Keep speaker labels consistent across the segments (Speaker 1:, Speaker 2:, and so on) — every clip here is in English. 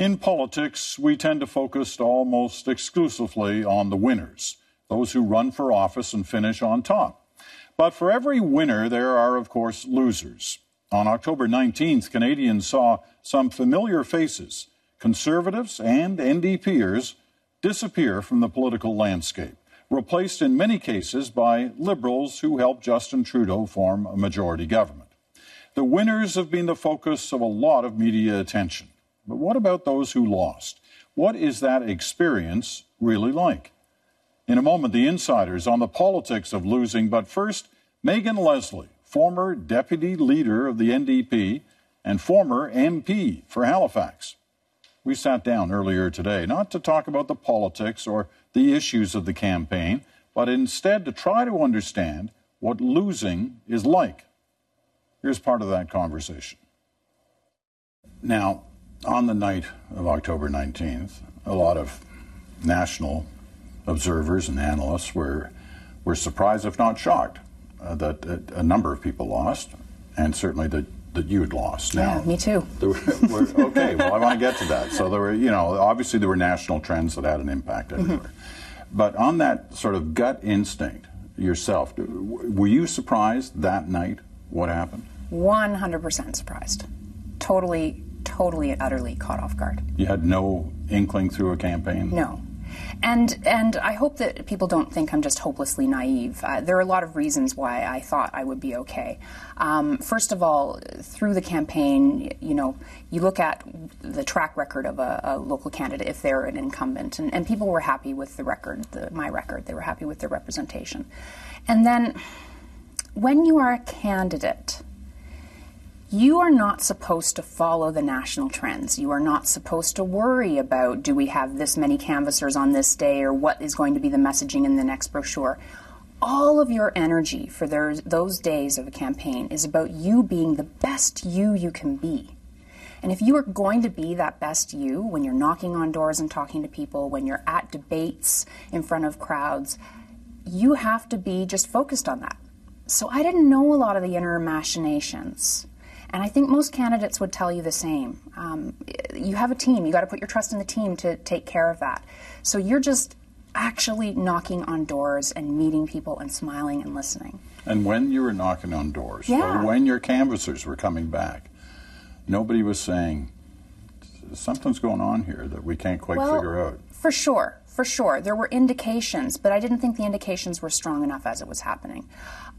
Speaker 1: In politics, we tend to focus almost exclusively on the winners, those who run for office and finish on top. But for every winner, there are, of course, losers. On October 19th, Canadians saw some familiar faces, conservatives and NDPers, disappear from the political landscape, replaced in many cases by liberals who helped Justin Trudeau form a majority government. The winners have been the focus of a lot of media attention. But what about those who lost? What is that experience really like? In a moment, the insiders on the politics of losing. But first, Megan Leslie, former deputy leader of the NDP and former MP for Halifax. We sat down earlier today not to talk about the politics or the issues of the campaign, but instead to try to understand what losing is like. Here's part of that conversation. Now, on the night of October 19th, a lot of national observers and analysts were, were surprised, if not shocked, uh, that a, a, number of people lost, and certainly that, that you had lost.
Speaker 2: Now, yeah, me too.
Speaker 1: Were, were, okay, well, I want to get to that. So there were, you know, obviously there were national trends that had an impact everywhere. Mm-hmm. But on that sort of gut instinct yourself, were you surprised that night what happened?
Speaker 2: 100% surprised. Totally totally and utterly caught off guard.
Speaker 1: You had no inkling through a campaign?
Speaker 2: No. And and I hope that people don't think I'm just hopelessly naive. Uh, there are a lot of reasons why I thought I would be okay. Um, first of all, through the campaign, you know, you look at the track record of a, a local candidate if they're an incumbent, and, and people were happy with the record, the, my record. They were happy with their representation. And then, when you are a candidate you are not supposed to follow the national trends. You are not supposed to worry about do we have this many canvassers on this day or what is going to be the messaging in the next brochure. All of your energy for those days of a campaign is about you being the best you you can be. And if you are going to be that best you when you're knocking on doors and talking to people, when you're at debates in front of crowds, you have to be just focused on that. So I didn't know a lot of the inner machinations. And I think most candidates would tell you the same. Um, you have a team, you got to put your trust in the team to take care of that. So you're just actually knocking on doors and meeting people and smiling and listening.
Speaker 1: And when you were knocking on doors,
Speaker 2: yeah.
Speaker 1: or when your canvassers were coming back, nobody was saying, something's going on here that we can't quite
Speaker 2: well,
Speaker 1: figure out.
Speaker 2: For sure, for sure. There were indications, but I didn't think the indications were strong enough as it was happening.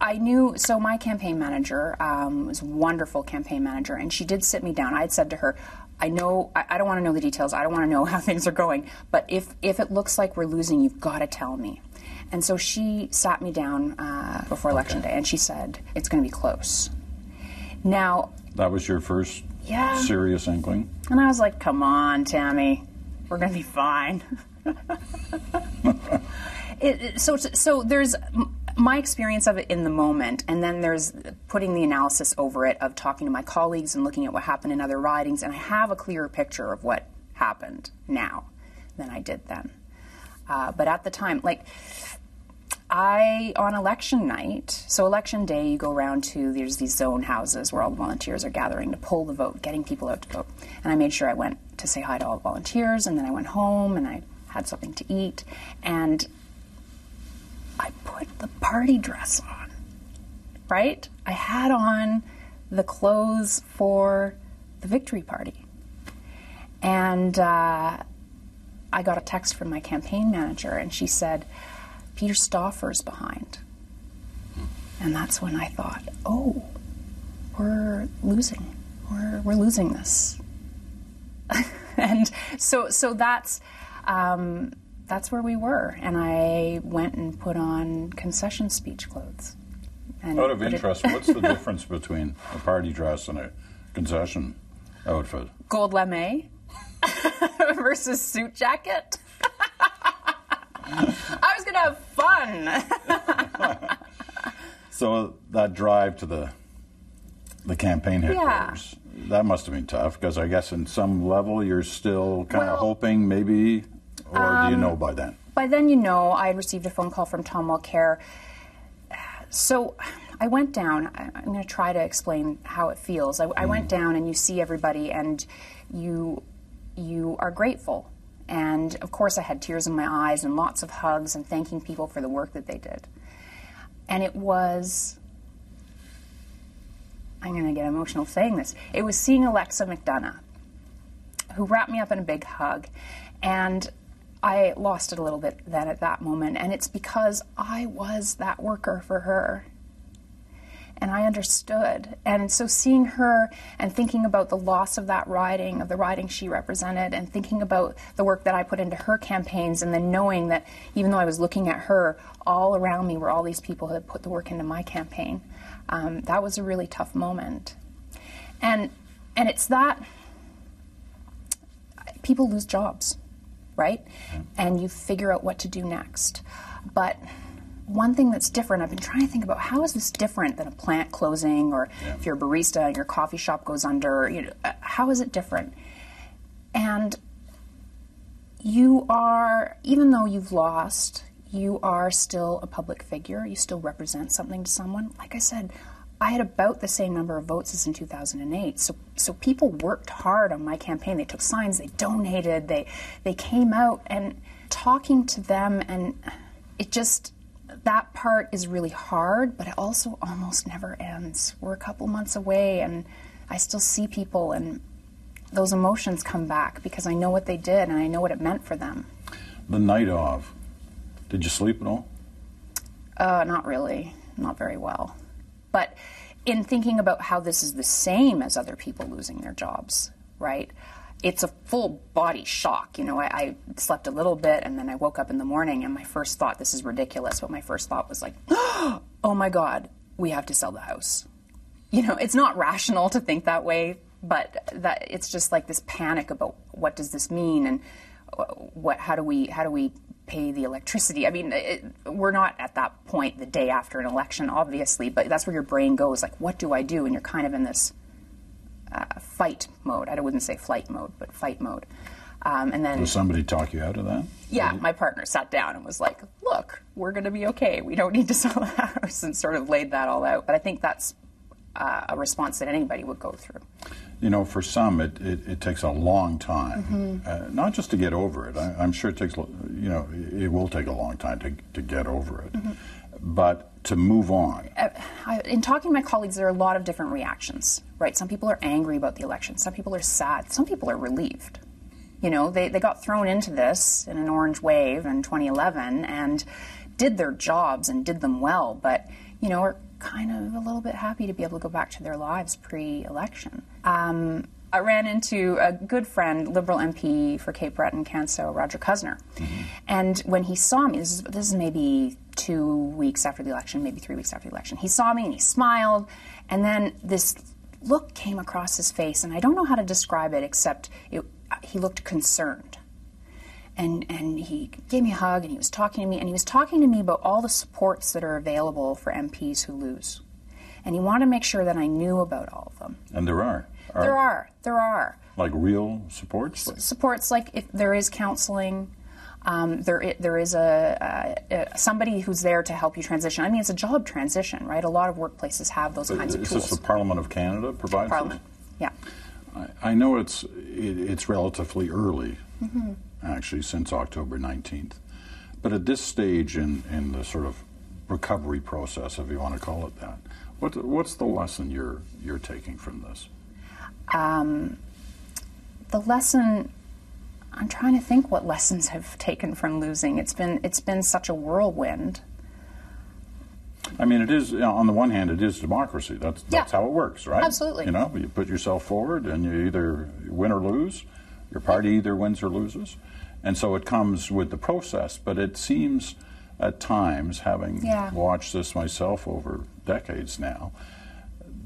Speaker 2: I knew, so my campaign manager um, was a wonderful campaign manager, and she did sit me down. I had said to her, I know, I, I don't want to know the details. I don't want to know how things are going. But if, if it looks like we're losing, you've got to tell me. And so she sat me down uh, before election okay. day, and she said, it's going to be close. Now,
Speaker 1: that was your first
Speaker 2: yeah.
Speaker 1: serious inkling?
Speaker 2: And I was like, come on, Tammy, we're going to be fine. it, so, so there's my experience of it in the moment, and then there's putting the analysis over it of talking to my colleagues and looking at what happened in other ridings, and I have a clearer picture of what happened now than I did then. Uh, but at the time, like, I, on election night, so election day, you go around to, there's these zone houses where all the volunteers are gathering to pull the vote, getting people out to vote. And I made sure I went to say hi to all the volunteers, and then I went home and I had something to eat. And I put the party dress on, right? I had on the clothes for the victory party. And uh, I got a text from my campaign manager, and she said, Peter Stoffer's behind. And that's when I thought, oh, we're losing. We're, we're losing this. and so, so that's. Um, that's where we were. And I went and put on concession speech clothes.
Speaker 1: Out of interest, what's the difference between a party dress and a concession outfit?
Speaker 2: Gold lame versus suit jacket. I was going to have fun.
Speaker 1: so that drive to the the campaign headquarters, yeah. that must have been tough because I guess in some level you're still kind well, of hoping maybe or um, do you know by then?
Speaker 2: By then, you know, I had received a phone call from Tom Mulcair. So I went down. I'm going to try to explain how it feels. I, I went mm. down, and you see everybody, and you you are grateful. And of course, I had tears in my eyes and lots of hugs and thanking people for the work that they did. And it was, I'm going to get emotional saying this, it was seeing Alexa McDonough, who wrapped me up in a big hug. And I lost it a little bit then at that moment. And it's because I was that worker for her and I understood. And so seeing her and thinking about the loss of that riding, of the riding she represented, and thinking about the work that I put into her campaigns, and then knowing that even though I was looking at her, all around me were all these people that put the work into my campaign. Um, that was a really tough moment. And and it's that people lose jobs, right? And you figure out what to do next. But one thing that's different, I've been trying to think about how is this different than a plant closing or yeah. if you're a barista and your coffee shop goes under, you know, uh, how is it different? And you are, even though you've lost, you are still a public figure. You still represent something to someone. Like I said, I had about the same number of votes as in 2008. So, so people worked hard on my campaign. They took signs, they donated, they, they came out and talking to them, and it just that part is really hard, but it also almost never ends. We're a couple months away, and I still see people, and those emotions come back because I know what they did and I know what it meant for them.
Speaker 1: The night of, did you sleep at all?
Speaker 2: Uh, not really, not very well. But in thinking about how this is the same as other people losing their jobs, right? It's a full body shock. You know, I, I, slept a little bit and then I woke up in the morning and my first thought, this is ridiculous, but my first thought was like, oh my God, we have to sell the house. You know, it's not rational to think that way, but that it's just like this panic about what does this mean and what, how do we, how do we pay the electricity? I mean, it, we're not at that point the day after an election, obviously, but that's where your brain goes, like, what do I do? And you're kind of in this uh, fight mode. I wouldn't say flight mode, but fight mode.
Speaker 1: Um, and then. Did somebody talk you out of that?
Speaker 2: Yeah, my partner sat down and was like, look, we're going to be okay. We don't need to sell the house, and sort of laid that all out. But I think that's uh, a response that anybody would go through.
Speaker 1: You know, for some, it, it, it takes a long time, mm-hmm. uh, not just to get over it. I, am sure it takes, you know, it will take a long time to, to get over it. Mm-hmm. But to move on. Uh,
Speaker 2: in talking to my colleagues, there are a lot of different reactions, right? Some people are angry about the election, some people are sad, some people are relieved. You know, they, they got thrown into this in an orange wave in 2011 and did their jobs and did them well, but, you know, are kind of a little bit happy to be able to go back to their lives pre election. Um, I ran into a good friend, Liberal MP for Cape Breton, Canso, Roger Cuzner. Mm-hmm. And when he saw me, this is, this is maybe two weeks after the election, maybe three weeks after the election, he saw me and he smiled. And then this look came across his face, and I don't know how to describe it except it, he looked concerned. And, and he gave me a hug and he was talking to me, and he was talking to me about all the supports that are available for MPs who lose. And he wanted to make sure that I knew about all of them.
Speaker 1: And there are.
Speaker 2: are there are. There are.
Speaker 1: Like real supports?
Speaker 2: Supports like if there is counseling, um, there, there is a, a, a, somebody who's there to help you transition. I mean, it's a job transition, right? A lot of workplaces have those kinds of tools.
Speaker 1: Is this the Parliament of Canada provides
Speaker 2: Parliament,
Speaker 1: this? yeah. I, I, know it's it, it's relatively early, mm-hmm. actually, since October 19th. But at this stage in, in the sort of recovery process, if you want to call it that, what, what's the lesson you're you're taking from this? Um,
Speaker 2: the lesson I'm trying to think what lessons I've taken from losing. It's been it's been such a whirlwind.
Speaker 1: I mean, it is you know, on the one hand, it is democracy. That's that's
Speaker 2: yeah.
Speaker 1: how it works, right?
Speaker 2: Absolutely.
Speaker 1: You know, you put yourself forward, and you either win or lose. Your party either wins or loses, and so it comes with the process. But it seems, at times, having
Speaker 2: yeah.
Speaker 1: watched this myself over decades now,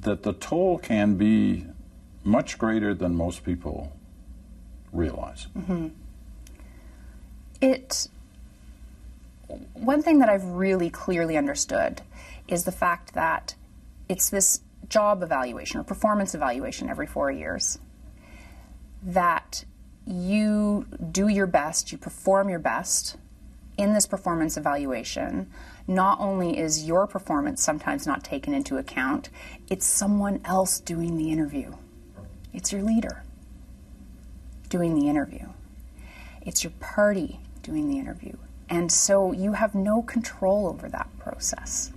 Speaker 1: that the toll can be much greater than most people realize? Mm-hmm.
Speaker 2: It. One thing that I've really clearly understood is the fact that it's this job evaluation or performance evaluation every four years that you do your best, you perform your best in this performance evaluation. Not only is your performance sometimes not taken into account, it's someone else doing the interview. It's your leader doing the interview. It's your party doing the interview. And so you have no control over that process.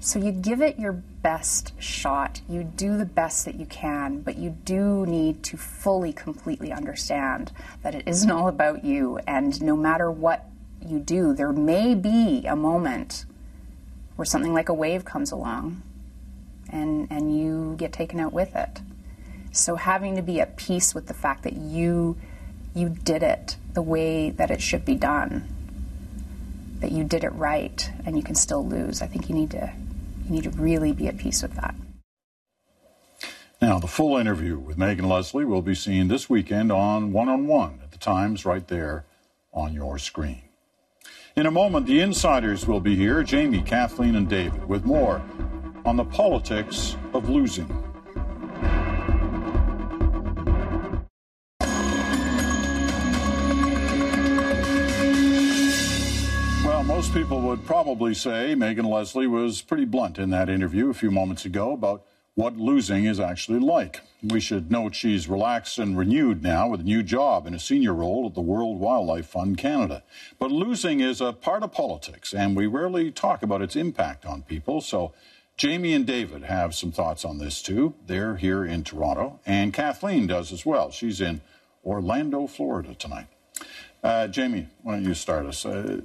Speaker 2: So you give it your best shot. You do the best that you can, but you do need to fully, completely understand that it isn't all about you. And no matter what you do, there may be a moment where something like a wave comes along and, and you get taken out with it. So having to be at peace with the fact that you you did it the way that it should be done, that you did it right, and you can still lose. I think you need to you need to really be at peace with that.
Speaker 1: Now, the full interview with Megan Leslie will be seen this weekend on One on One at the Times right there on your screen. In a moment, the insiders will be here Jamie, Kathleen, and David with more on the politics of losing. Most people would probably say Megan Leslie was pretty blunt in that interview a few moments ago about what losing is actually like. We should note she's relaxed and renewed now with a new job in a senior role at the World Wildlife Fund Canada. But losing is a part of politics, and we rarely talk about its impact on people. So Jamie and David have some thoughts on this too. They're here in Toronto, and Kathleen does as well. She's in Orlando, Florida tonight. Uh, Jamie, why don't you start us? Uh,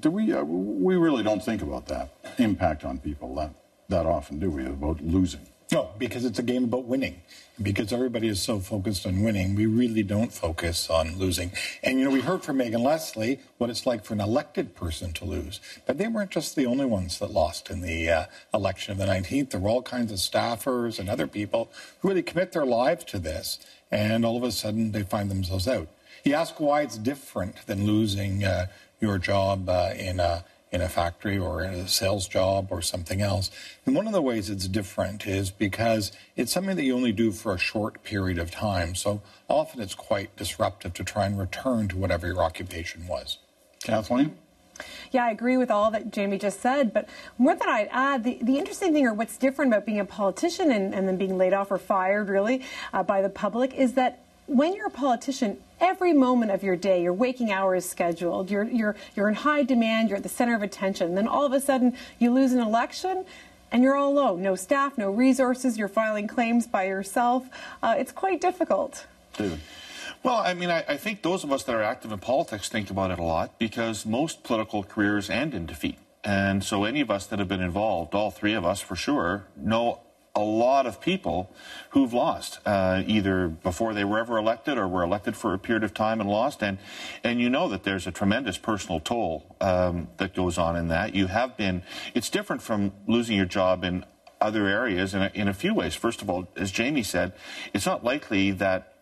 Speaker 1: do we? Uh, we really don't think about that impact on people that that often, do we? About losing.
Speaker 3: No, because it's a game about winning. Because everybody is so focused on winning, we really don't focus on losing. And, you know, we heard from Megan Leslie what it's like for an elected person to lose. But they weren't just the only ones that lost in the uh, election of the 19th. There were all kinds of staffers and other people who really commit their lives to this. And all of a sudden, they find themselves out. He asked why it's different than losing uh, your job uh, in a in a factory or in a sales job or something else. And one of the ways it's different is because it's something that you only do for a short period of time. So often it's quite disruptive to try and return to whatever your occupation was.
Speaker 1: Kathleen?
Speaker 4: Yeah, I agree with all that Jamie just said. But more than I'd add, the, the interesting thing or what's different about being a politician and, and then being laid off or fired, really, uh, by the public is that when you're a politician, every moment of your day, your waking hour is scheduled. You're, you're, you're in high demand, you're at the center of attention. Then all of a sudden, you lose an election and you're all alone. No staff, no resources, you're filing claims by yourself. Uh, it's quite difficult.
Speaker 5: Well, I mean, I, I, think those of us that are active in politics think about it a lot because most political careers end in defeat. And so, any of us that have been involved, all three of us for sure, know a lot of people who've lost, uh, either before they were ever elected or were elected for a period of time and lost. And, and you know that there's a tremendous personal toll um, that goes on in that. You have been, it's different from losing your job in other areas in a, in a few ways. First of all, as Jamie said, it's not likely that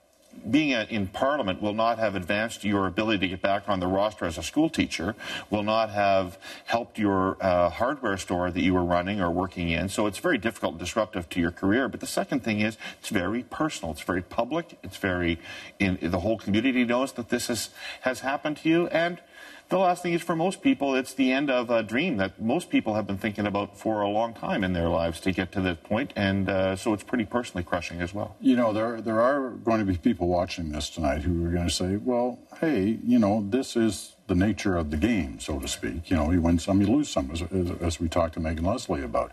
Speaker 5: being in Parliament will not have advanced your ability to get back on the roster as a school teacher, will not have helped your uh, hardware store that you were running or working in. So it's very difficult and disruptive to your career. But the second thing is it's very personal. It's very public. It's very, in, the whole community knows that this has, has happened to you. And the last thing is for most people, it's the end of a dream that most people have been thinking about for a long time in their lives to get to this point, and uh, so it's pretty personally crushing as well.
Speaker 1: You know, there there are going to be people watching this tonight who are going to say, "Well, hey, you know, this is the nature of the game, so to speak. You know, you win some, you lose some," as, as we talked to Megan Leslie about.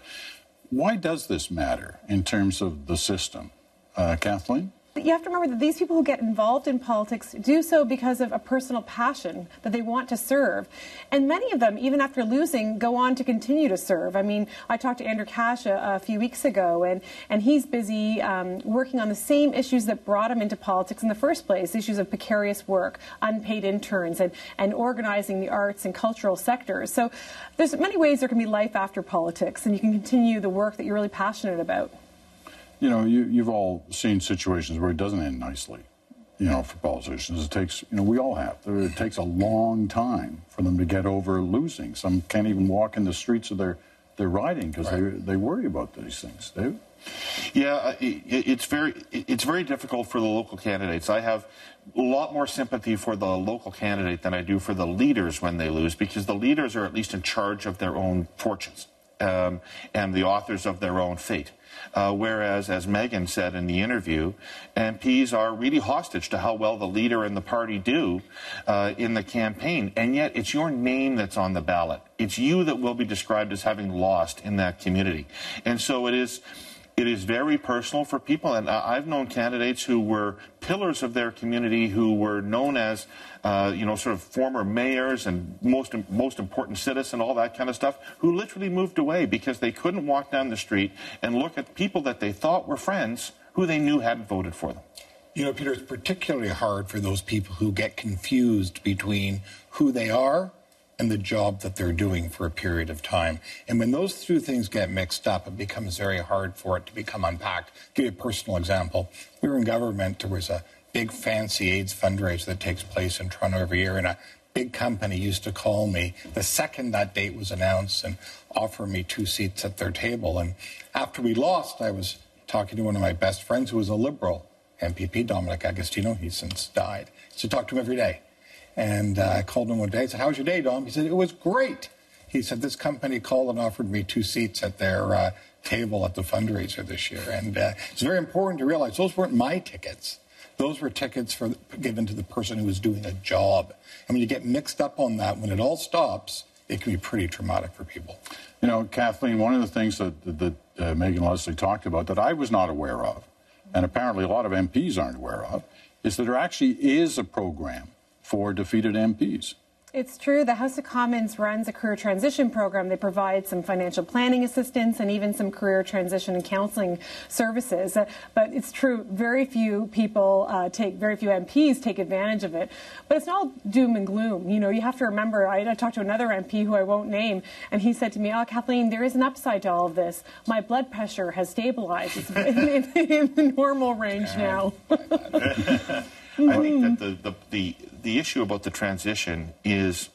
Speaker 1: Why does this matter in terms of the system, uh, Kathleen?
Speaker 4: You have to remember that these people who get involved in politics do so because of a personal passion that they want to serve. And many of them, even after losing, go on to continue to serve. I mean, I talked to Andrew Cash a, a few weeks ago, and, and he's busy um, working on the same issues that brought him into politics in the first place issues of precarious work, unpaid interns, and, and organizing the arts and cultural sectors. So there's many ways there can be life after politics, and you can continue the work that you're really passionate about
Speaker 1: you know, you, you've all seen situations where it doesn't end nicely. You know, for politicians, it takes. You know, we all have. It takes a long time for them to get over losing. Some can't even walk in the streets of their their riding because right. they they worry about these things. They,
Speaker 5: yeah, uh, it's very it's very difficult for the local candidates. I have a lot more sympathy for the local candidate than I do for the leaders when they lose because the leaders are at least in charge of their own fortunes um, and the authors of their own fate. Uh, whereas, as Megan said in the interview, MPs are really hostage to how well the leader and the party do uh, in the campaign. And yet, it's your name that's on the ballot. It's you that will be described as having lost in that community. And so it is it is very personal for people. And I've known candidates who were pillars of their community, who were known as, uh, you know, sort of former mayors and most most important citizen, all that kind of stuff, who literally moved away because they couldn't walk down the street and look at people that they thought were friends who they knew hadn't voted for them.
Speaker 3: You know, Peter, it's particularly hard for those people who get confused between who they are and the job that they're doing for a period of time. And when those two things get mixed up, it becomes very hard for it to become unpacked. I'll give you a personal example. We were in government, there was a big fancy AIDS fundraiser that takes place in Toronto every year, and a big company used to call me the second that date was announced and offer me two seats at their table. And after we lost, I was talking to one of my best friends who was a liberal MPP, Dominic Agostino. He's since died. So talk to him every day. And uh, I called him one day. I said, "How was your day, Dom?" He said, "It was great." He said, "This company called and offered me two seats at their uh, table at the fundraiser this year." And uh, it's very important to realize those weren't my tickets. Those were tickets for given to the person who was doing a job. And when you get mixed up on that, when it all stops, it can be pretty traumatic for people.
Speaker 1: You know, Kathleen, one of the things that, that uh, Megan Leslie talked about that I was not aware of, and apparently a lot of MPs aren't aware of, is that there actually is a program for defeated MPs.
Speaker 4: It's true. The House of Commons runs a career transition program. They provide some financial planning assistance and even some career transition and counseling services. But it's true, very few people uh, take, very few MPs take advantage of it. But it's not doom and gloom. You know, you have to remember, I, I talked to another MP who I won't name, and he said to me, Oh, Kathleen, there is an upside to all of this. My blood pressure has stabilized. It's in, in, in the normal range now.
Speaker 5: I think hmm. that the, the, the, the issue about the transition is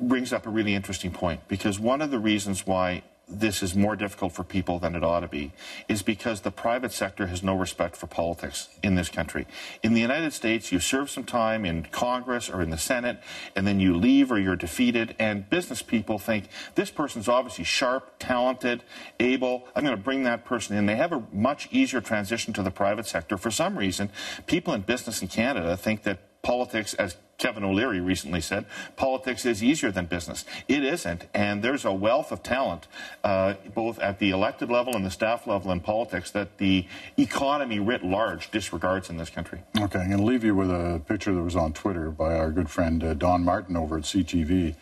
Speaker 5: brings up a really interesting point because one of the reasons why this is more difficult for people than it ought to be is because the private sector has no respect for politics in this country. In the United States, you serve some time in Congress or in the Senate, and then you leave or you're defeated, and business people think this person's obviously sharp, talented, able. I'm going to bring that person in. They have a much easier transition to the private sector. For some reason, people in business in Canada think that politics, as Kevin O'Leary recently said, politics is easier than business. It isn't, and there's a wealth of talent, uh, both at the elected level and the staff level in politics, that the economy writ large disregards in this country.
Speaker 1: Okay, I'm going to leave you with a picture that was on Twitter by our good friend uh, Don Martin over at CTV,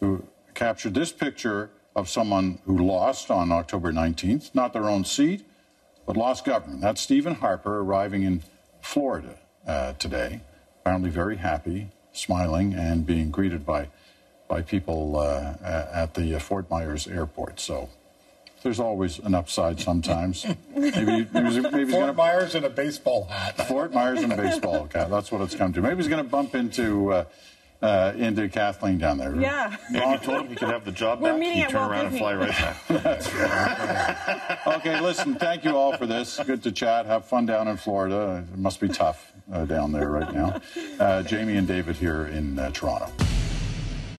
Speaker 1: who captured this picture of someone who lost on October 19th, not their own seat, but lost government. That's Stephen Harper arriving in Florida uh, today apparently very happy, smiling, and being greeted by by people uh, at the uh, Fort Myers airport. So there's always an upside sometimes.
Speaker 3: maybe, maybe, maybe Fort gonna, Myers in a baseball hat.
Speaker 1: Fort Myers in a baseball hat. That's what it's come to. Maybe he's going to bump into. Uh, uh, into Kathleen down there.
Speaker 4: Yeah.
Speaker 5: yeah. You told him he could have the job
Speaker 4: We're
Speaker 5: back. He'd turn around and fly right
Speaker 1: back. okay, listen, thank you all for this. Good to chat. Have fun down in Florida. It must be tough uh, down there right now. Uh, Jamie and David here in uh, Toronto.